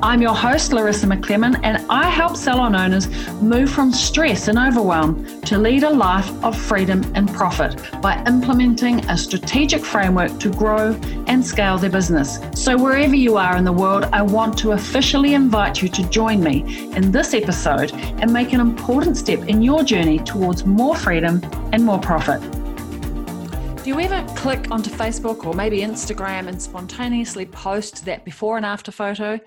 I'm your host, Larissa McClellan, and I help salon owners move from stress and overwhelm to lead a life of freedom and profit by implementing a strategic framework to grow and scale their business. So, wherever you are in the world, I want to officially invite you to join me in this episode and make an important step in your journey towards more freedom and more profit. Do you ever click onto Facebook or maybe Instagram and spontaneously post that before and after photo?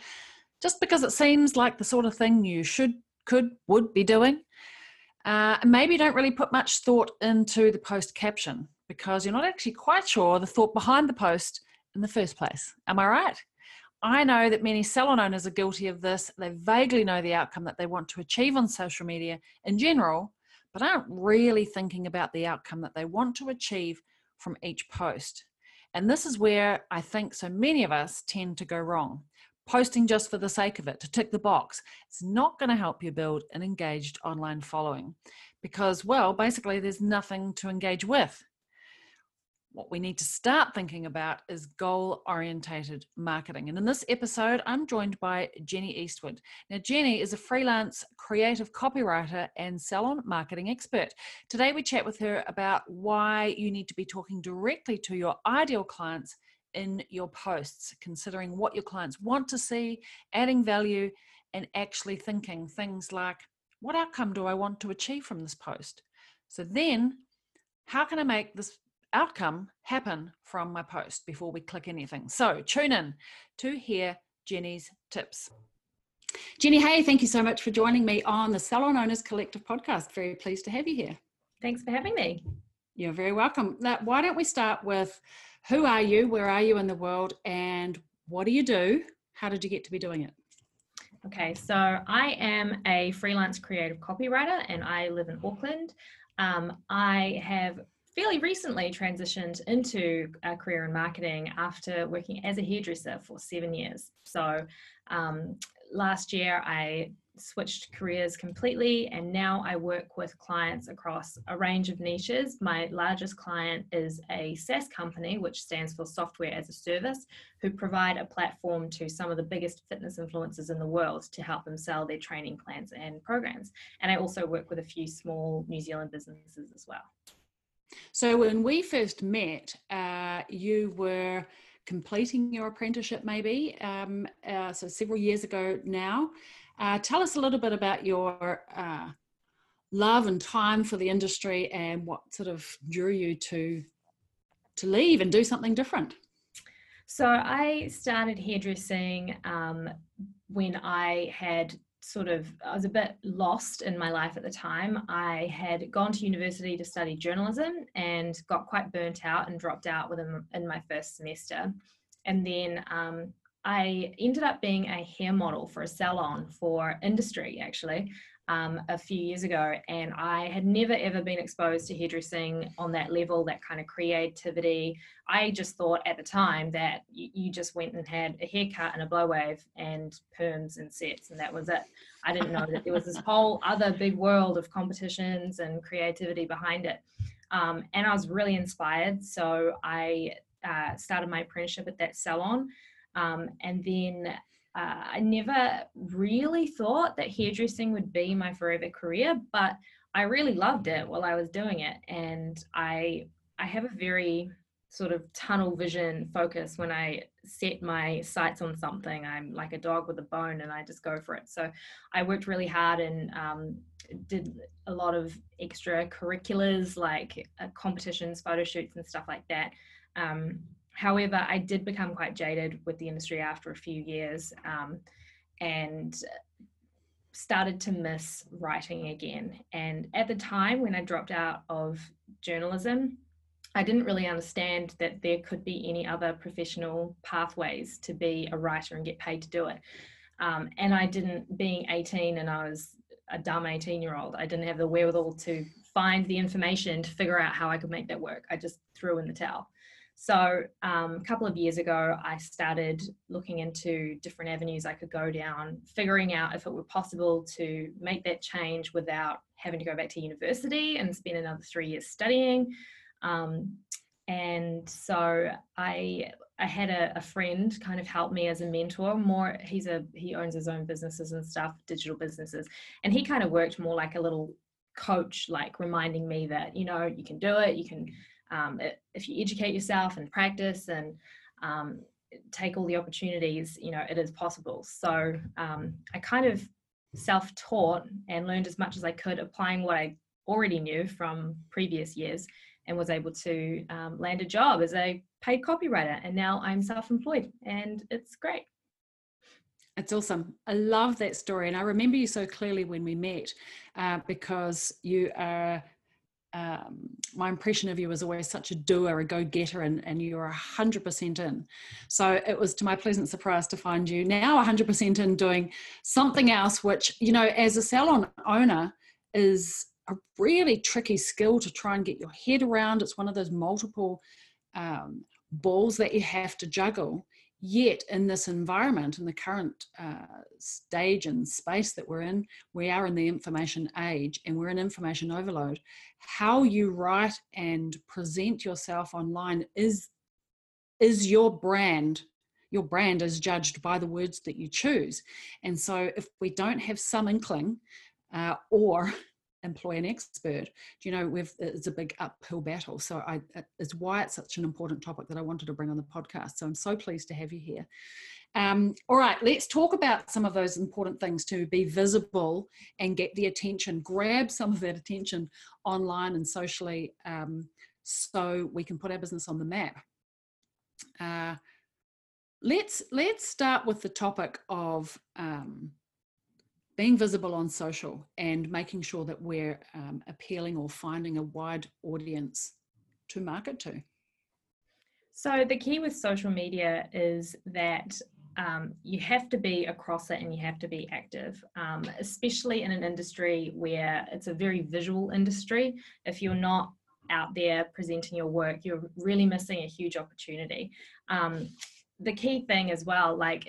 Just because it seems like the sort of thing you should, could, would be doing. Uh, maybe don't really put much thought into the post caption because you're not actually quite sure the thought behind the post in the first place. Am I right? I know that many salon owners are guilty of this. They vaguely know the outcome that they want to achieve on social media in general, but aren't really thinking about the outcome that they want to achieve from each post. And this is where I think so many of us tend to go wrong posting just for the sake of it, to tick the box. It's not going to help you build an engaged online following because, well, basically, there's nothing to engage with. What we need to start thinking about is goal orientated marketing. And in this episode, I'm joined by Jenny Eastwood. Now, Jenny is a freelance creative copywriter and salon marketing expert. Today, we chat with her about why you need to be talking directly to your ideal clients in your posts, considering what your clients want to see, adding value, and actually thinking things like, what outcome do I want to achieve from this post? So then, how can I make this outcome happen from my post before we click anything? So tune in to hear Jenny's tips. Jenny, hey, thank you so much for joining me on the Salon Owners Collective podcast. Very pleased to have you here. Thanks for having me. You're very welcome. Now, why don't we start with who are you? Where are you in the world? And what do you do? How did you get to be doing it? Okay, so I am a freelance creative copywriter and I live in Auckland. Um, I have fairly recently transitioned into a career in marketing after working as a hairdresser for seven years. So um, last year I switched careers completely and now I work with clients across a range of niches. My largest client is a SaaS company, which stands for Software as a Service, who provide a platform to some of the biggest fitness influencers in the world to help them sell their training plans and programs. And I also work with a few small New Zealand businesses as well. So when we first met, uh, you were completing your apprenticeship maybe um, uh, so several years ago now uh, tell us a little bit about your uh, love and time for the industry and what sort of drew you to to leave and do something different. So I started hairdressing um, when I had sort of I was a bit lost in my life at the time. I had gone to university to study journalism and got quite burnt out and dropped out within in my first semester. And then um, I ended up being a hair model for a salon for industry actually um, a few years ago, and I had never ever been exposed to hairdressing on that level, that kind of creativity. I just thought at the time that you, just went and had a haircut and a blow wave and perms and sets, and that was it. I didn't know that there was this whole other big world of competitions and creativity behind it. Um, and I was really inspired, so I uh, started my apprenticeship at that salon. Um, and then uh, I never really thought that hairdressing would be my forever career, but I really loved it while I was doing it. And I I have a very sort of tunnel vision focus when I set my sights on something. I'm like a dog with a bone and I just go for it. So I worked really hard and um, did a lot of extra extracurriculars like uh, competitions, photo shoots, and stuff like that. Um, However, I did become quite jaded with the industry after a few years um, and started to miss writing again. And at the time when I dropped out of journalism, I didn't really understand that there could be any other professional pathways to be a writer and get paid to do it. Um, and I didn't, being 18 and I was a dumb 18 year old, I didn't have the wherewithal to find the information to figure out how I could make that work. I just threw in the towel. So um, a couple of years ago, I started looking into different avenues I could go down, figuring out if it were possible to make that change without having to go back to university and spend another three years studying. Um, and so I I had a, a, friend kind of help me as a mentor. More he's a he owns his own businesses and stuff, digital businesses, and he kind of worked more like a little coach, like reminding me that you know you can do it, you can um, if you educate yourself and practice and um, take all the opportunities, you know, it is possible. So um, I kind of self taught and learned as much as I could, applying what I already knew from previous years, and was able to um, land a job as a paid copywriter. And now I'm self employed, and it's great. It's awesome. I love that story. And I remember you so clearly when we met uh, because you are um, my impression of you was always such a doer, a go-getter, and, and you're a hundred percent in. So it was to my pleasant surprise to find you now hundred percent in doing something else, which you know, as a salon owner, is a really tricky skill to try and get your head around. It's one of those multiple um, balls that you have to juggle. Yet, in this environment, in the current uh, stage and space that we're in, we are in the information age and we're in information overload. How you write and present yourself online is, is your brand. Your brand is judged by the words that you choose. And so, if we don't have some inkling uh, or employ an expert. Do you know, we've it's a big uphill battle. So I it's why it's such an important topic that I wanted to bring on the podcast. So I'm so pleased to have you here. Um, all right, let's talk about some of those important things to be visible and get the attention, grab some of that attention online and socially, um, so we can put our business on the map. Uh, let's let's start with the topic of um, being visible on social and making sure that we're um, appealing or finding a wide audience to market to? So, the key with social media is that um, you have to be across it and you have to be active, um, especially in an industry where it's a very visual industry. If you're not out there presenting your work, you're really missing a huge opportunity. Um, the key thing as well, like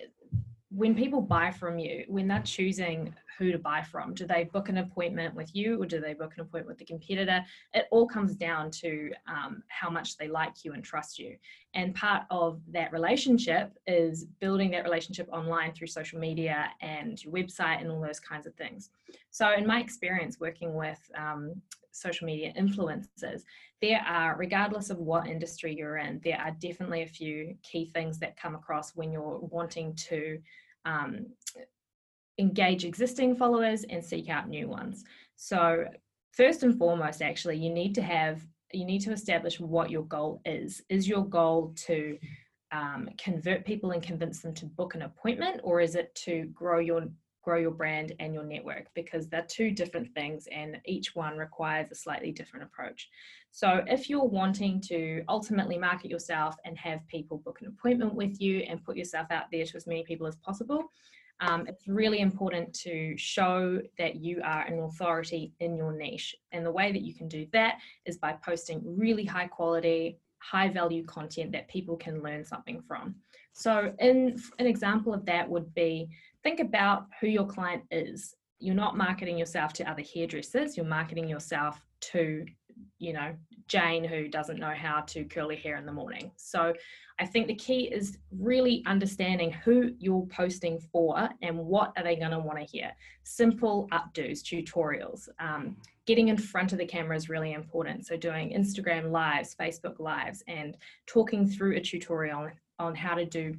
when people buy from you, when they're choosing who to buy from, do they book an appointment with you or do they book an appointment with the competitor? It all comes down to um, how much they like you and trust you. And part of that relationship is building that relationship online through social media and your website and all those kinds of things. So, in my experience working with um, social media influencers, there are, regardless of what industry you're in, there are definitely a few key things that come across when you're wanting to um, engage existing followers and seek out new ones. So, first and foremost, actually, you need to have you need to establish what your goal is. Is your goal to um, convert people and convince them to book an appointment, or is it to grow your grow your brand and your network because they're two different things and each one requires a slightly different approach. So, if you're wanting to ultimately market yourself and have people book an appointment with you and put yourself out there to as many people as possible, um, it's really important to show that you are an authority in your niche. And the way that you can do that is by posting really high quality, high value content that people can learn something from. So, in, an example of that would be think about who your client is. You're not marketing yourself to other hairdressers, you're marketing yourself to, you know, Jane who doesn't know how to curl her hair in the morning. So I think the key is really understanding who you're posting for and what are they going to want to hear. Simple updos, tutorials. Um, getting in front of the camera is really important. So doing Instagram lives, Facebook lives, and talking through a tutorial on how to do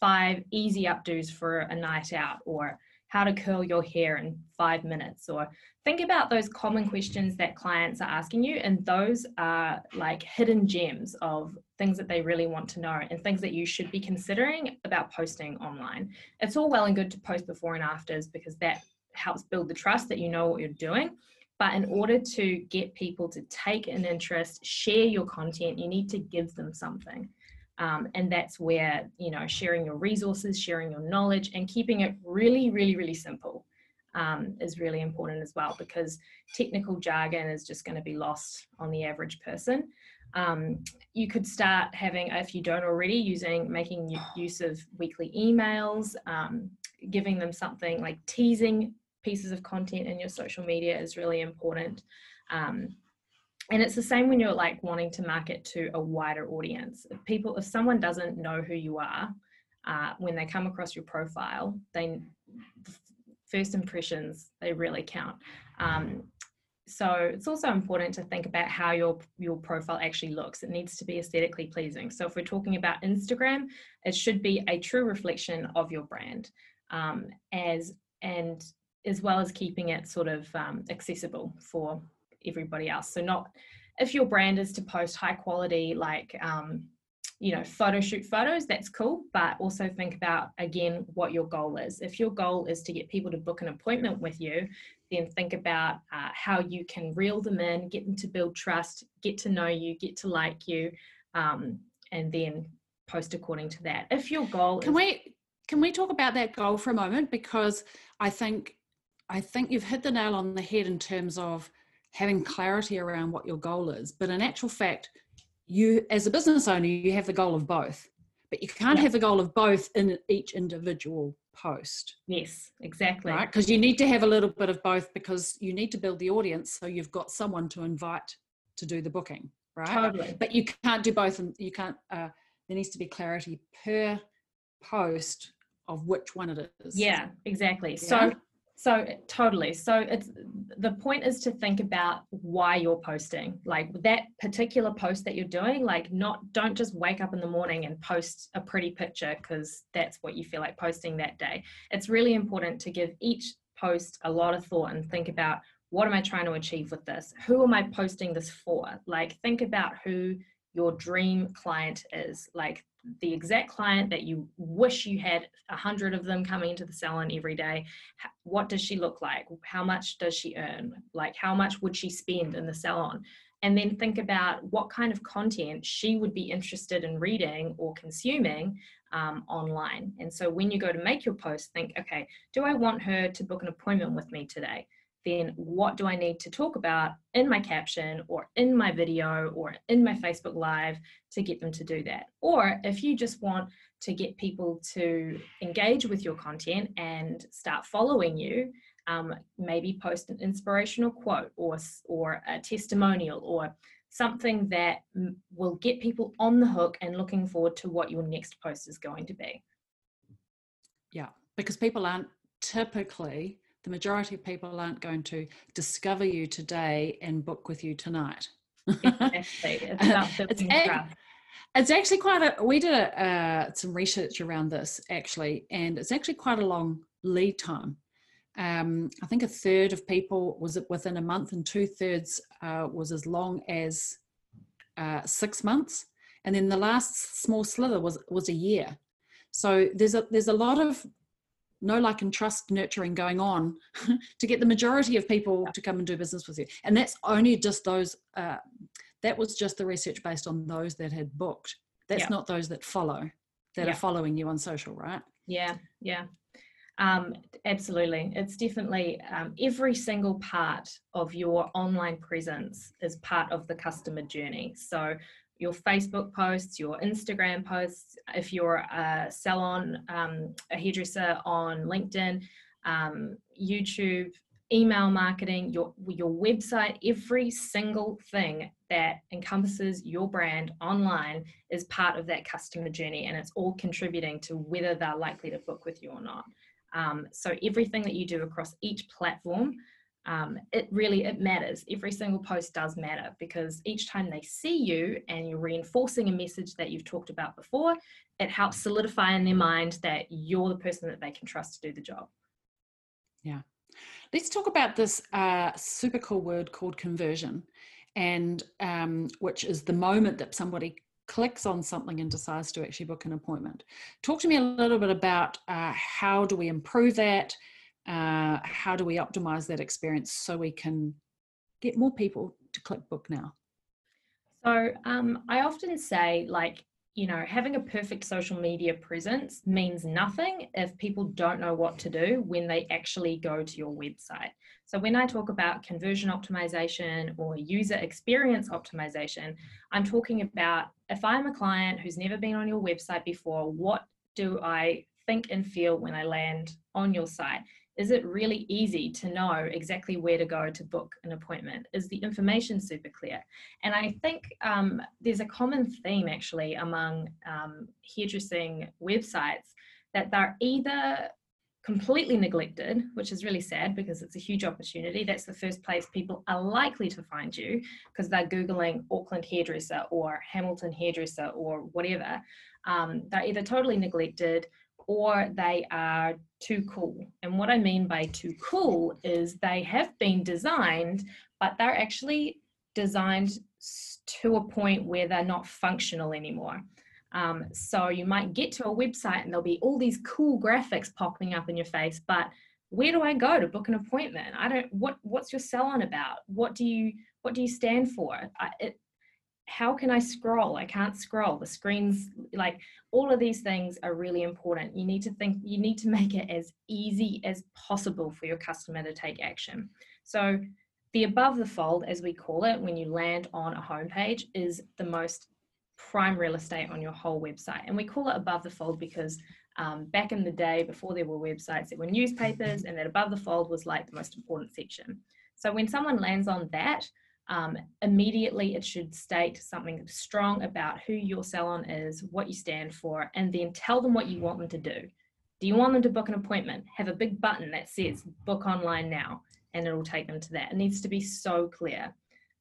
five easy updos for a night out or how to curl your hair in five minutes or think about those common questions that clients are asking you and those are like hidden gems of things that they really want to know and things that you should be considering about posting online. It's all well and good to post before and afters because that helps build the trust that you know what you're doing but in order to get people to take an interest share your content you need to give them something um, and that's where, you know, sharing your resources, sharing your knowledge, and keeping it really, really, really simple um, is really important as well because technical jargon is just going to be lost on the average person. Um, you could start having, if you don't already, using making use of weekly emails, um, giving them something like teasing pieces of content in your social media is really important. Um, and it's the same when you're like wanting to market to a wider audience. If people, if someone doesn't know who you are, uh, when they come across your profile, they first impressions they really count. Um, so it's also important to think about how your your profile actually looks it needs to be aesthetically pleasing so if we're talking about instagram it should be a true reflection of your brand um, as and as well as keeping it sort of um, accessible for everybody else. So not if your brand is to post high quality like um, you know photo shoot photos that's cool but also think about again what your goal is. If your goal is to get people to book an appointment with you then think about uh, how you can reel them in get them to build trust get to know you get to like you um, and then post according to that. If your goal can is- we can we talk about that goal for a moment? Because i think i think you've hit the nail on the head in terms of having clarity around what your goal is. But in actual fact you as a business owner you have the goal of both. But you can't have the goal of both in each individual post. Yes exactly. Right? Because you need to have a little bit of both because you need to build the audience so you've got someone to invite to do the booking right? Totally. But you can't do both and you can't uh, there needs to be clarity per post of which one it is. Yeah exactly. Yeah. so so totally. So it's the point is to think about why you're posting. Like that particular post that you're doing, like not don't just wake up in the morning and post a pretty picture because that's what you feel like posting that day. It's really important to give each post a lot of thought and think about what am I trying to achieve with this? Who am I posting this for? Like think about who your dream client is. Like the exact client that you wish you had a hundred of them coming into the salon every day what does she look like? How much does she earn? Like how much would she spend in the salon? And then think about what kind of content she would be interested in reading or consuming um, online. And so when you go to make your post think okay do i want her to book an appointment with me today then what do I need to talk about in my caption or in my video or in my Facebook Live to get them to do that? Or if you just want to get people to engage with your content and start following you, um, maybe post an inspirational quote or, or a testimonial or something that will get people on the hook and looking forward to what your next post is going to be. Yeah, because people aren't typically the majority of people aren't going to discover you today and book with you tonight. Exactly. It's, it's, it's, actually quite a, we did a, uh, some research around this actually, and it's actually quite a long lead time. Um, I think a third of people was within a month, and two thirds uh, was as long as uh, six months, and then the last small slither was was a year. So there's a there's a lot of know like and trust nurturing going on to get the majority of people to come and do business with you. And that's only just those uh, that was just the research based on those that had booked. That's yeah. not those that follow that yeah. are following you on social right? Yeah yeah. Um, absolutely. It's definitely um, every single part of your online presence is part of the customer journey. So your Facebook posts, your Instagram posts, if you're a salon, um, a hairdresser on LinkedIn, um, YouTube, email marketing, your, your website, every single thing that encompasses your brand online is part of that customer journey and it's all contributing to whether they're likely to book with you or not. Um, so everything that you do across each platform um, it really it matters. Every single post does matter because each time they see you and you're reinforcing a message that you've talked about before it helps solidify in their mind that you're the person that they can trust to do the job. Yeah. Let's talk about this uh, super cool word called conversion and um, which is the moment that somebody clicks on something and decides to actually book an appointment. Talk to me a little bit about uh, how do we improve that uh, how do we optimize that experience so we can get more people to click book now so um, i often say like you know, having a perfect social media presence means nothing if people don't know what to do when they actually go to your website. So, when I talk about conversion optimization or user experience optimization, I'm talking about if I'm a client who's never been on your website before, what do I think and feel when I land on your site? Is it really easy to know exactly where to go to book an appointment? Is the information super clear? And I think um, there's a common theme actually among um, hairdressing websites that they're either completely neglected, which is really sad because it's a huge opportunity. That's the first place people are likely to find you because they're Googling Auckland hairdresser or Hamilton hairdresser or whatever. Um, they're either totally neglected or they are too cool. And what I mean by too cool is they have been designed, but they're actually designed to a point where they're not functional anymore. Um, so you might get to a website and there'll be all these cool graphics popping up in your face, but where do I go to book an appointment? I don't. What What's your salon about? What do you What do you stand for? I, it, how can I scroll? I can't scroll. The screen's like all of these things are really important. You need to think, you need to make it as easy as possible for your customer to take action. So, the above the fold, as we call it, when you land on a homepage, is the most prime real estate on your whole website. And we call it above the fold because um, back in the day, before there were websites, there were newspapers, and that above the fold was like the most important section. So, when someone lands on that, um, immediately it should state something strong about who your salon is, what you stand for, and then tell them what you want them to do. Do you want them to book an appointment? Have a big button that says book online now, and it'll take them to that. It needs to be so clear.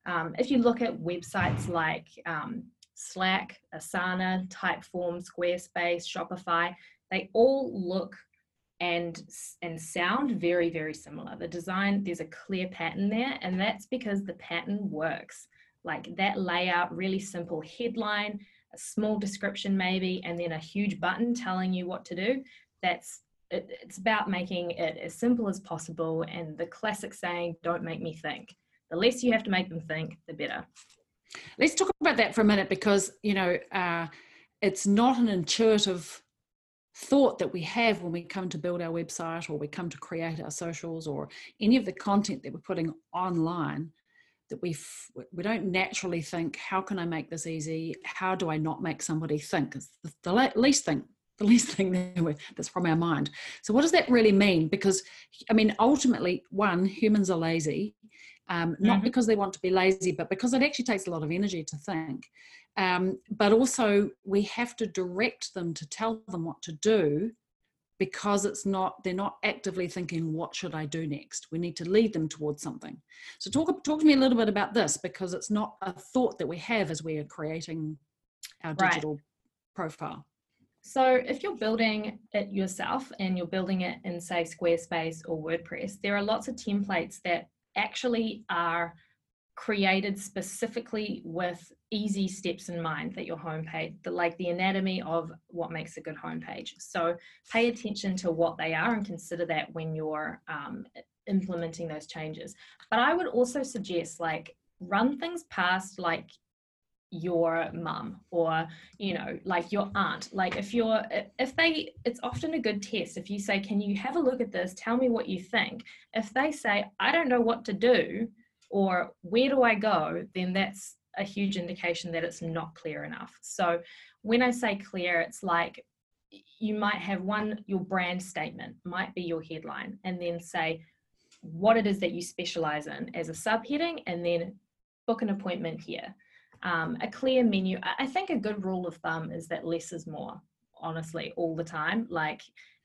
Um, if you look at websites like um, Slack, Asana, Typeform, Squarespace, Shopify, they all look and and sound very very similar. The design there's a clear pattern there and that's because the pattern works. Like that layout really simple headline a small description maybe and then a huge button telling you what to do. That's it, it's about making it as simple as possible and the classic saying don't make me think. The less you have to make them think the better. Let's talk about that for a minute because you know uh, it's not an intuitive thought that we have when we come to build our website or we come to create our socials or any of the content that we're putting online that we we don't naturally think how can i make this easy? How do i not make somebody think? It's the, the least thing the least thing that's from our mind. So what does that really mean? Because i mean ultimately one humans are lazy um, not mm-hmm. because they want to be lazy but because it actually takes a lot of energy to think um, but also, we have to direct them to tell them what to do because it's not they're not actively thinking what should i do next? We need to lead them towards something. So talk talk to me a little bit about this because it's not a thought that we have as we are creating our digital right. profile. So if you're building it yourself and you're building it in say squarespace or wordpress there are lots of templates that actually are created specifically with easy steps in mind that your homepage, the, like the anatomy of what makes a good homepage. So pay attention to what they are and consider that when you're um, implementing those changes. But I would also suggest like run things past like your mum or you know like your aunt like if you're if they it's often a good test if you say can you have a look at this tell me what you think if they say i don't know what to do or where do I go, then that's a huge indication that it's not clear enough. So when I say clear, it's like you might have one, your brand statement might be your headline, and then say what it is that you specialize in as a subheading, and then book an appointment here. Um, a clear menu. I think a good rule of thumb is that less is more, honestly, all the time. Like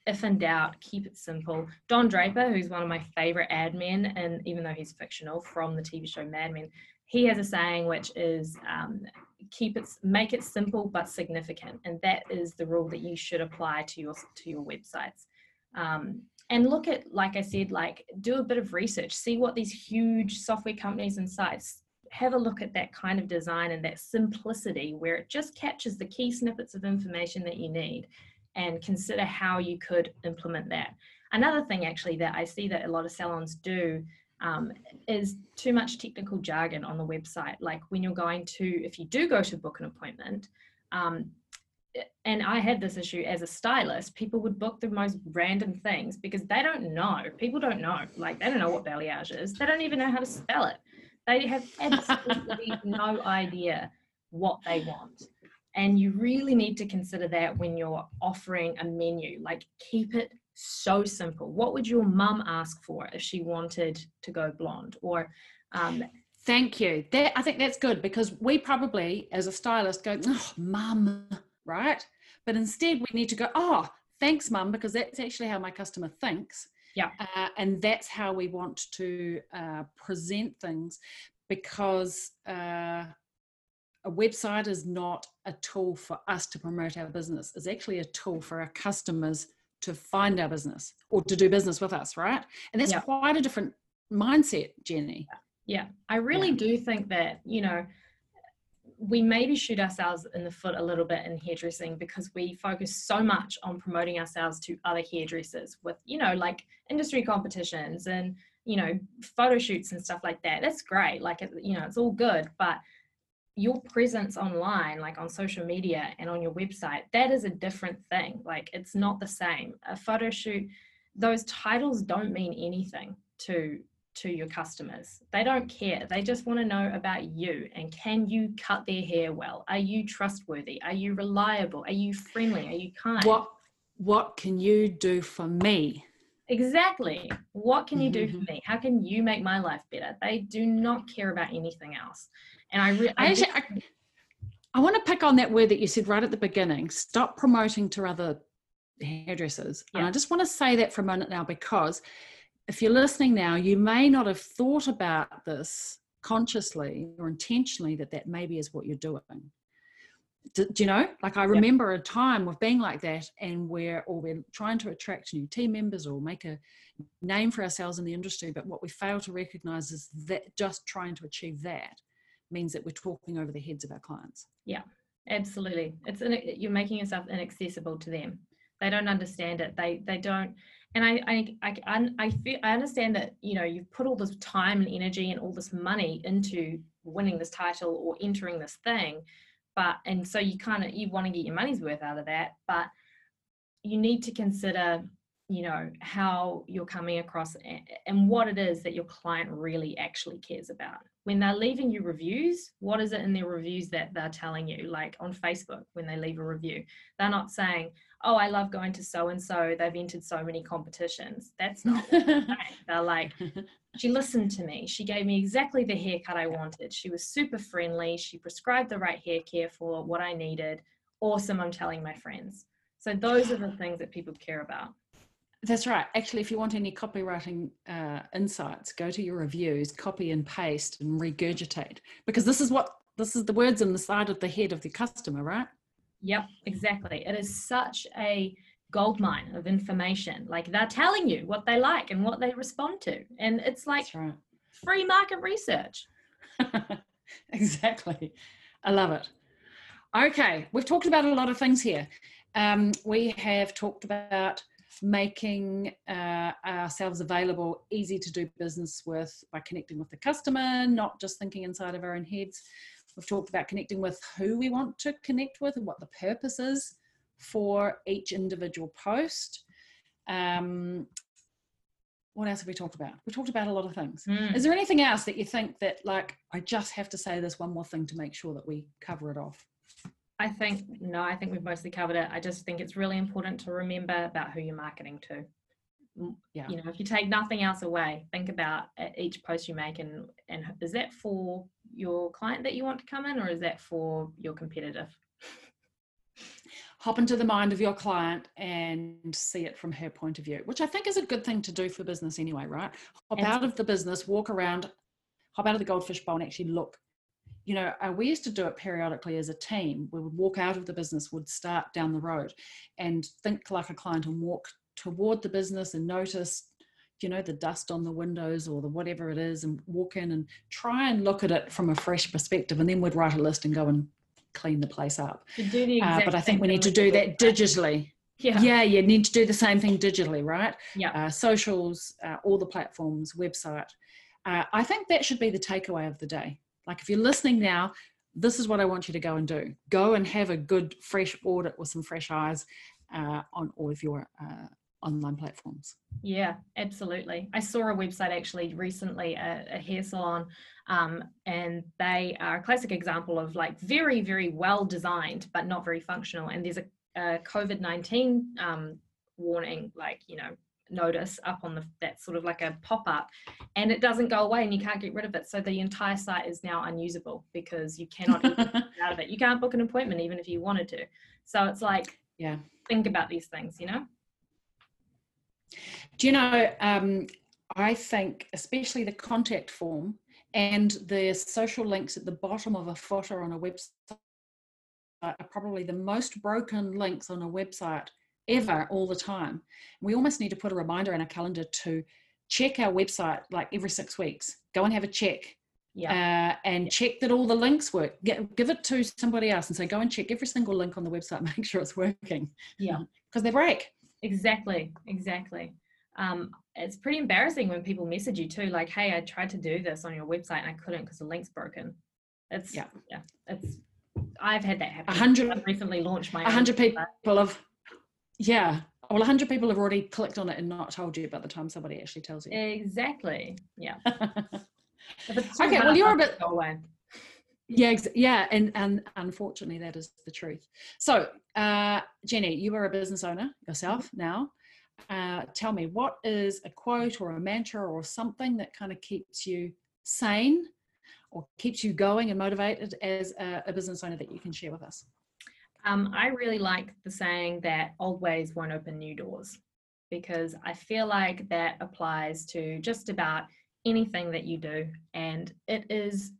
if in doubt, keep it simple. Don Draper, who's one of my favorite ad men, and even though he's fictional from the TV show Mad Men, he has a saying which is um, keep it make it simple but significant, and that is the rule that you should apply to your to your websites. Um, and look at, like I said, like do a bit of research, see what these huge software companies and sites have a look at that kind of design and that simplicity where it just captures the key snippets of information that you need and consider how you could implement that. Another thing actually that I see that a lot of salons do um, is too much technical jargon on the website. Like when you're going to, if you do go to book an appointment, um, and I had this issue as a stylist, people would book the most random things because they don't know. People don't know. Like they don't know what balayage is. They don't even know how to spell it. They have absolutely no idea what they want. And you really need to consider that when you're offering a menu. Like keep it so simple. What would your mum ask for if she wanted to go blonde? Or um, Thank you. That I think that's good because we probably, as a stylist, go, "Oh, mum," right? But instead, we need to go, "Oh, thanks, mum," because that's actually how my customer thinks. Yeah. Uh, and that's how we want to uh, present things because uh, a website is not a tool for us to promote our business. It's actually a tool for our customers to find our business or to do business with us, right? And that's Yeah. quite a different mindset, Jenny. Yeah, I really Yeah. do think that, you know, we maybe shoot ourselves in the foot a little bit in hairdressing because we focus so much on promoting ourselves to other hairdressers with, you know, like industry competitions and, you know, photo shoots and stuff like that. That's great. Like, it- you know, it's all good. But your presence online, like on social media and on your website, that is a different thing. Like, it's not the same. A photo shoot, those titles don't mean anything to to your customers. They don't care. They just want to know about you and can you cut their hair well? Are you trustworthy? Are you reliable? Are you friendly? Are you kind? What what can you do for me? Exactly. What can you do Mm-hmm. for me? How can you make my life better? They do not care about anything else. And I really I actually, I, I want to pick on that word that you said right at the beginning. Stop promoting to other hairdressers. And I just want to say that for a moment now because if you're listening now, you may not have thought about this consciously or intentionally that that maybe is what you're doing. Do, do you know? Like I remember a time of being like that, and we're or we're trying to attract new team members or make a name for ourselves in the industry, but what we fail to recognize is that just trying to achieve that means that we're talking over the heads of our clients. Yeah absolutely. It's an, you're making yourself inaccessible to them. They don't understand it. They they don't. And I I I I, I feel I understand that you know you've put all this time and energy and all this money into winning this title or entering this thing, but and so you kind of you want to get your money's worth out of that, but you need to consider you know how you're coming across and what it is that your client really actually cares about. When they're leaving you reviews what is it in their reviews that they're telling you? Like on facebook when they leave a review they're not saying oh i love going to so and so they've entered so many competitions. That's not they're they're like she listened to me. She gave me exactly the haircut i wanted. She was super friendly. She prescribed the right hair care for what i needed. Awesome i'm telling my friends. So those are the things that people care about. That's right. Actually, if you want any copywriting uh, insights, go to your reviews, copy and paste, and regurgitate. Because this is what this is the words in the side of the head of the customer, right? Yep, exactly. It is such a gold mine of information. Like they're telling you what they like and what they respond to. And it's like right. free market research. exactly. I love it. Okay, we've talked about a lot of things here. Um, we have talked about making uh, ourselves available, easy to do business with by connecting with the customer, not just thinking inside of our own heads. We've talked about connecting with who we want to connect with and what the purpose is for each individual post. Um, what else have we talked about? We talked about a lot of things. Mm. Is there anything else that you think that, like, I just have to say this one more thing to make sure that we cover it off? I think, no, I think we've mostly covered it. I just think it's really important to remember about who you're marketing to. Yeah. You know, if you take nothing else away, think about each post you make and, and is that for your client that you want to come in or is that for your competitive? Hop into the mind of your client and see it from her point of view, which I think is a good thing to do for business anyway, right? Hop Absolutely. out of the business, walk around, hop out of the goldfish bowl and actually look. You know, uh, we used to do it periodically as a team. We would walk out of the business, would start down the road and think like a client and walk toward the business and notice you know the dust on the windows or the whatever it is and walk in and try and look at it from a fresh perspective. And then we'd write a list and go and clean the place up. Do the uh, but i think we need to do that digitally. Yeah. yeah you need to do the same thing digitally right? Yeah. uh, socials uh, all the platforms website. Uh, i think that should be the takeaway of the day. Like if you're listening now this is what I want you to go and do. Go and have a good, fresh audit with some fresh eyes uh, on all of your uh, online platforms. Yeah, absolutely. I saw a website actually recently, a, a hair salon, um, and they are a classic example of like very, very well designed, but not very functional. And there's a, a COVID 19 um, warning, like, you know, notice up on the that sort of like a pop-up and it doesn't go away and you can't get rid of it so the entire site is now unusable because you cannot get out of it you can't book an appointment even if you wanted to so it's like yeah think about these things you know do you know, um, I think especially the contact form and the social links at the bottom of a footer on a website are probably the most broken links on a website ever all the time. We almost need to put a reminder in our calendar to check our website like every six weeks. Go and have a check. Yeah. Uh, and yeah. check that all the links work. Get, give it to somebody else and say, go and check every single link on the website, make sure it's working. Yeah. Because they break. Exactly. Exactly um, it's pretty embarrassing when people message you too, like, "Hey, I tried to do this on your website and I couldn't because the link's broken." It's yeah, yeah, it's. I've had that happen. A hundred recently launched my. A hundred people have, yeah. Well, a hundred people have already clicked on it and not told you by the time somebody actually tells you. Exactly. Yeah. okay. Well, you're a bit. Go away. Yeah, yeah, and and unfortunately, that is the truth. So, uh, Jenny, you are a business owner yourself now uh, tell me what is a quote or a mantra or something that kind of keeps you sane or keeps you going and motivated as a, a business owner that you can share with us? Um, I really like the saying that old ways won't open new doors because I feel like that applies to just about anything that you do. And it is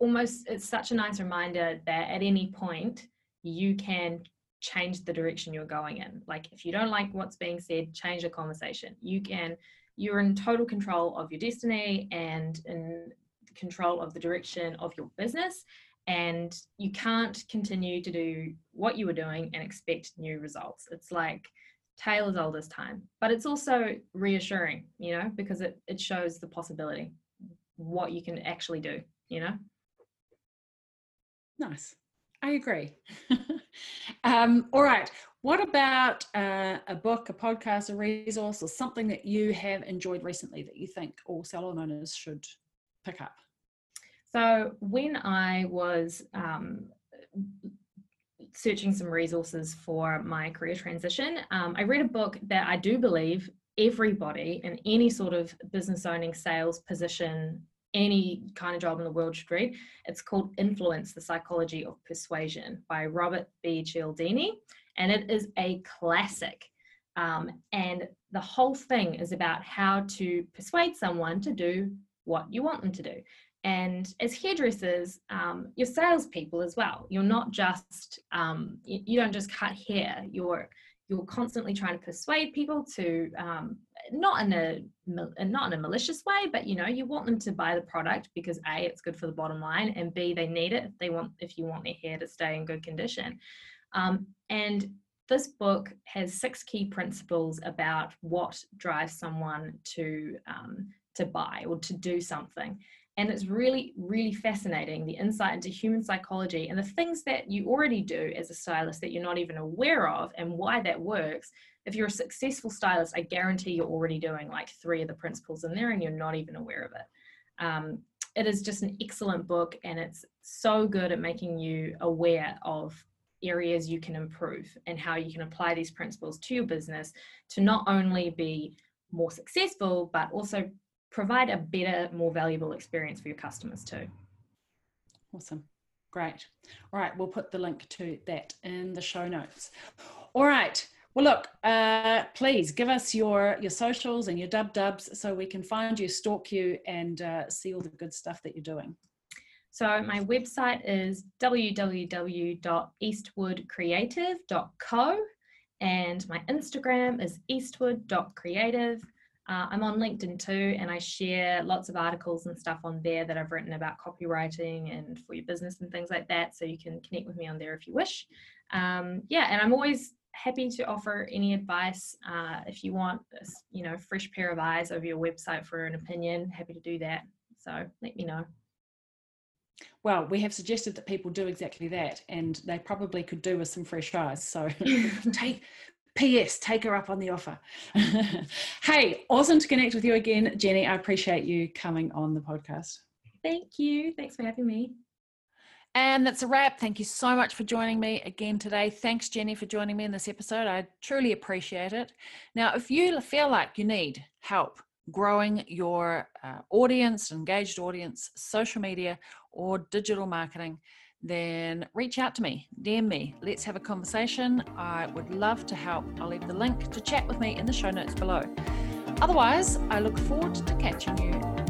almost, it's such a nice reminder that at any point you can change the direction you're going in. Like if you don't like what's being said, change the conversation. You can, you're in total control of your destiny and in control of the direction of your business. And you can't continue to do what you were doing and expect new results. It's like tale as old as time, but it's also reassuring, you know, because it, it shows the possibility, what you can actually do, you know? Nice. I agree. um, all right. What about uh, a book, a podcast, a resource, or something that you have enjoyed recently that you think all salon owners should pick up? So, when I was um, searching some resources for my career transition, um, I read a book that I do believe everybody in any sort of business owning sales position any kind of job in the world should read. It's called Influence the Psychology of Persuasion by Robert B. Cialdini, and it is a classic. Um, and the whole thing is about how to persuade someone to do what you want them to do. And as hairdressers, um, you're salespeople as well. You're not just, um, you, you don't just cut hair, you're you're constantly trying to persuade people to um, not in a not in a malicious way but you know you want them to buy the product because a it's good for the bottom line and b they need it if they want if you want their hair to stay in good condition. Um, and this book has six key principles about what drives someone to um, to buy or to do something. And it's really really fascinating the insight into human psychology and the things that you already do as a stylist that you're not even aware of and why that works if you're a successful stylist i guarantee you're already doing like three of the principles in there and you're not even aware of it um, it is just an excellent book and it's so good at making you aware of areas you can improve and how you can apply these principles to your business to not only be more successful but also provide a better, more valuable experience for your customers too. Awesome. Great. All right, we'll put the link to that in the show notes. All right. Well, look, uh, please give us your your socials and your dub dubs so we can find you, stalk you, and uh, see all the good stuff that you're doing. So my website is www.eastwoodcreative.co and my Instagram is eastwood.creative. Uh, I'm on LinkedIn too, and I share lots of articles and stuff on there that I've written about copywriting and for your business and things like that. So you can connect with me on there if you wish. Um, yeah, and I'm always happy to offer any advice uh, if you want, a, you know, fresh pair of eyes over your website for an opinion. Happy to do that. So let me know. well, we have suggested that people do exactly that, and they probably could do with some fresh eyes. So take P.S. Take her up on the offer. hey, awesome to connect with you again, Jenny. I appreciate you coming on the podcast. Thank you. Thanks for having me. And that's a wrap. Thank you so much for joining me again today. Thanks, Jenny, for joining me in this episode. I truly appreciate it. Now, if you feel like you need help growing your uh, audience, engaged audience, social media, or digital marketing, then reach out to me, DM me. Let's have a conversation. I would love to help. I'll leave the link to chat with me in the show notes below. Otherwise, I look forward to catching you